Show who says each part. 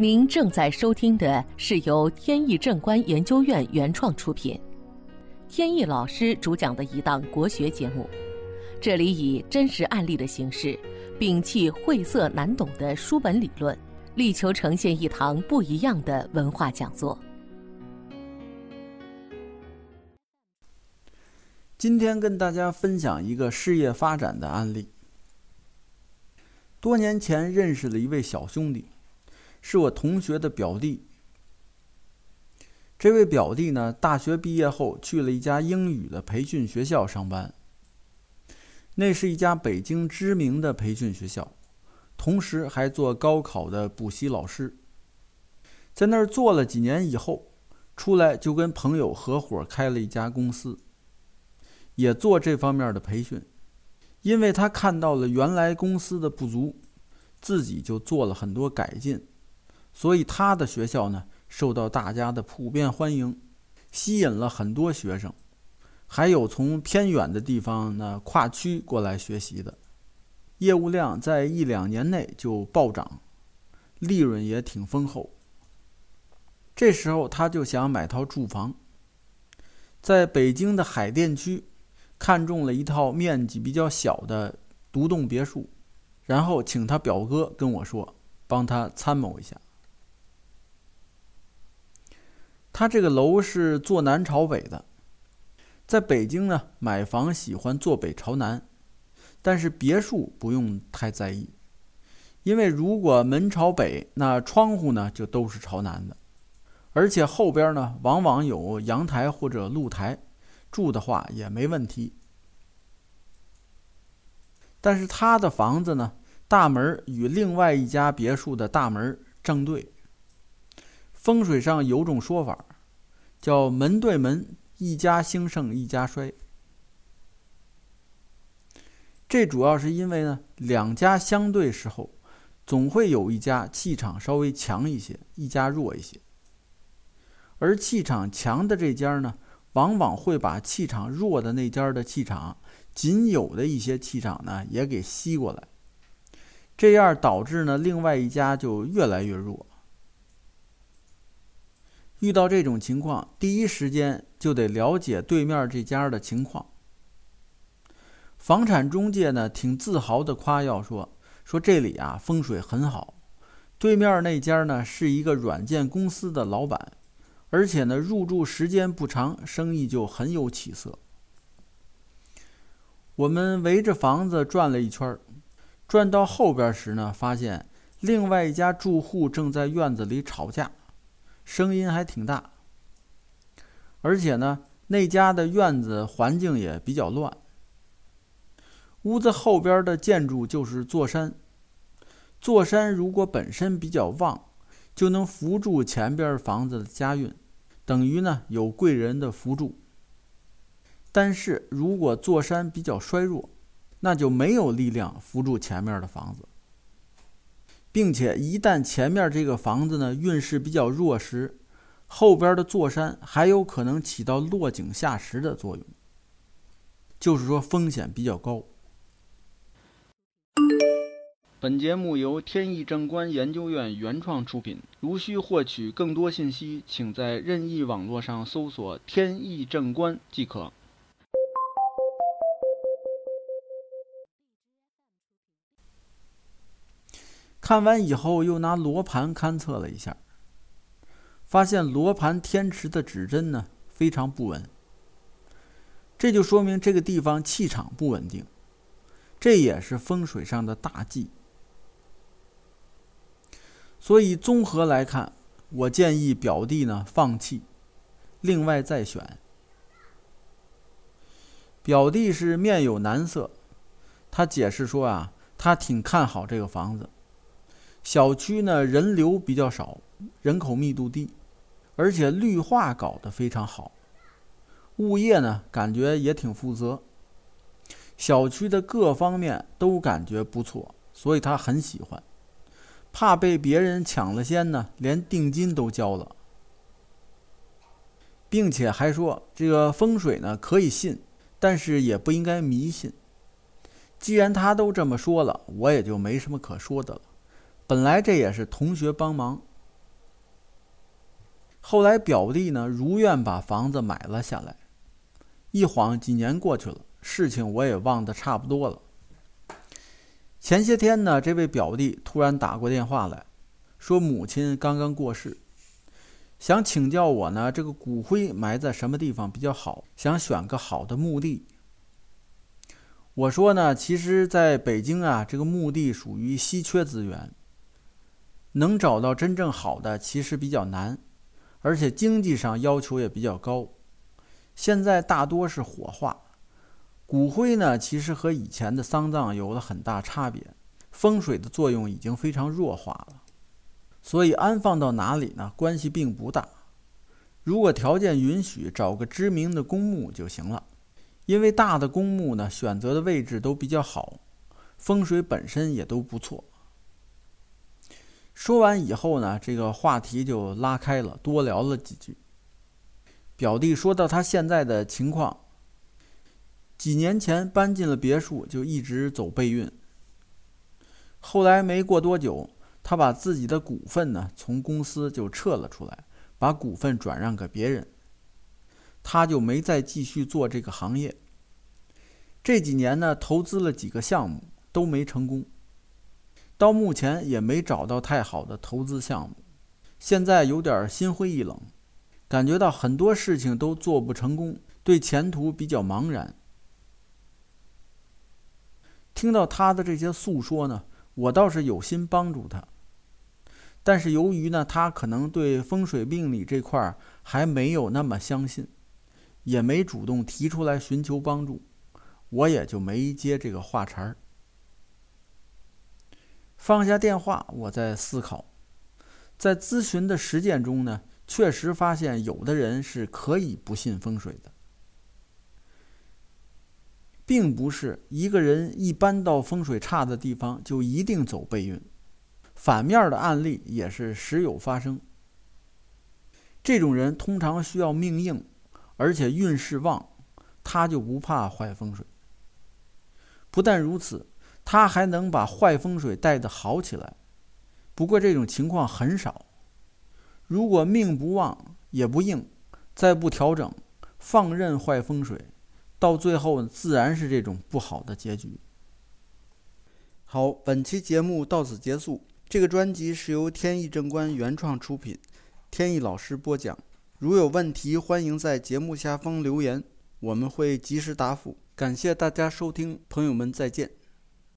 Speaker 1: 您正在收听的是由天意正观研究院原创出品，天意老师主讲的一档国学节目。这里以真实案例的形式，摒弃晦涩难懂的书本理论，力求呈现一堂不一样的文化讲座。
Speaker 2: 今天跟大家分享一个事业发展的案例。多年前认识了一位小兄弟。是我同学的表弟。这位表弟呢，大学毕业后去了一家英语的培训学校上班。那是一家北京知名的培训学校，同时还做高考的补习老师。在那儿做了几年以后，出来就跟朋友合伙开了一家公司，也做这方面的培训。因为他看到了原来公司的不足，自己就做了很多改进。所以他的学校呢，受到大家的普遍欢迎，吸引了很多学生，还有从偏远的地方呢跨区过来学习的，业务量在一两年内就暴涨，利润也挺丰厚。这时候他就想买套住房，在北京的海淀区，看中了一套面积比较小的独栋别墅，然后请他表哥跟我说，帮他参谋一下。他这个楼是坐南朝北的，在北京呢，买房喜欢坐北朝南，但是别墅不用太在意，因为如果门朝北，那窗户呢就都是朝南的，而且后边呢往往有阳台或者露台，住的话也没问题。但是他的房子呢，大门与另外一家别墅的大门正对，风水上有种说法。叫门对门，一家兴盛一家衰。这主要是因为呢，两家相对时候，总会有一家气场稍微强一些，一家弱一些。而气场强的这家呢，往往会把气场弱的那家的气场，仅有的一些气场呢，也给吸过来。这样导致呢，另外一家就越来越弱。遇到这种情况，第一时间就得了解对面这家的情况。房产中介呢，挺自豪的夸耀说：“说这里啊风水很好，对面那家呢是一个软件公司的老板，而且呢入住时间不长，生意就很有起色。”我们围着房子转了一圈，转到后边时呢，发现另外一家住户正在院子里吵架。声音还挺大，而且呢，那家的院子环境也比较乱。屋子后边的建筑就是座山，座山如果本身比较旺，就能扶住前边房子的家运，等于呢有贵人的扶助。但是如果座山比较衰弱，那就没有力量扶住前面的房子。并且一旦前面这个房子呢运势比较弱时，后边的座山还有可能起到落井下石的作用，就是说风险比较高。本节目由天意正观研究院原创出品。如需获取更多信息，请在任意网络上搜索“天意正观”即可。看完以后，又拿罗盘勘测了一下，发现罗盘天池的指针呢非常不稳，这就说明这个地方气场不稳定，这也是风水上的大忌。所以综合来看，我建议表弟呢放弃，另外再选。表弟是面有难色，他解释说啊，他挺看好这个房子。小区呢人流比较少，人口密度低，而且绿化搞得非常好，物业呢感觉也挺负责，小区的各方面都感觉不错，所以他很喜欢。怕被别人抢了先呢，连定金都交了，并且还说这个风水呢可以信，但是也不应该迷信。既然他都这么说了，我也就没什么可说的了。本来这也是同学帮忙，后来表弟呢如愿把房子买了下来。一晃几年过去了，事情我也忘得差不多了。前些天呢，这位表弟突然打过电话来，说母亲刚刚过世，想请教我呢，这个骨灰埋在什么地方比较好？想选个好的墓地。我说呢，其实在北京啊，这个墓地属于稀缺资源，能找到真正好的其实比较难，而且经济上要求也比较高。现在大多是火化，骨灰呢，其实和以前的丧葬有了很大差别，风水的作用已经非常弱化了，所以安放到哪里呢，关系并不大。如果条件允许，找个知名的公墓就行了，因为大的公墓呢，选择的位置都比较好，风水本身也都不错。说完以后呢，这个话题就拉开了，多聊了几句。表弟说到他现在的情况，几年前搬进了别墅，就一直走背运。后来没过多久，他把自己的股份呢从公司就撤了出来，把股份转让给别人，他就没再继续做这个行业。这几年呢，投资了几个项目都没成功，到目前也没找到太好的投资项目，现在有点心灰意冷。感觉到很多事情都做不成功，对前途比较茫然。听到他的这些诉说呢，我倒是有心帮助他，但是由于呢，他可能对风水命理这块还没有那么相信，也没主动提出来寻求帮助，我也就没接这个话茬儿。放下电话，我在思考，在咨询的实践中呢。确实发现，有的人是可以不信风水的，并不是一个人一搬到风水差的地方就一定走背运，反面的案例也是时有发生。这种人通常需要命硬，而且运势旺，他就不怕坏风水。不但如此，他还能把坏风水带的好起来。不过这种情况很少。如果命不旺也不硬，再不调整，放任坏风水，到最后自然是这种不好的结局。好，本期节目到此结束。这个专辑是由天意正观原创出品，天意老师播讲。如有问题，欢迎在节目下方留言，我们会及时答复。感谢大家收听，朋友们再见。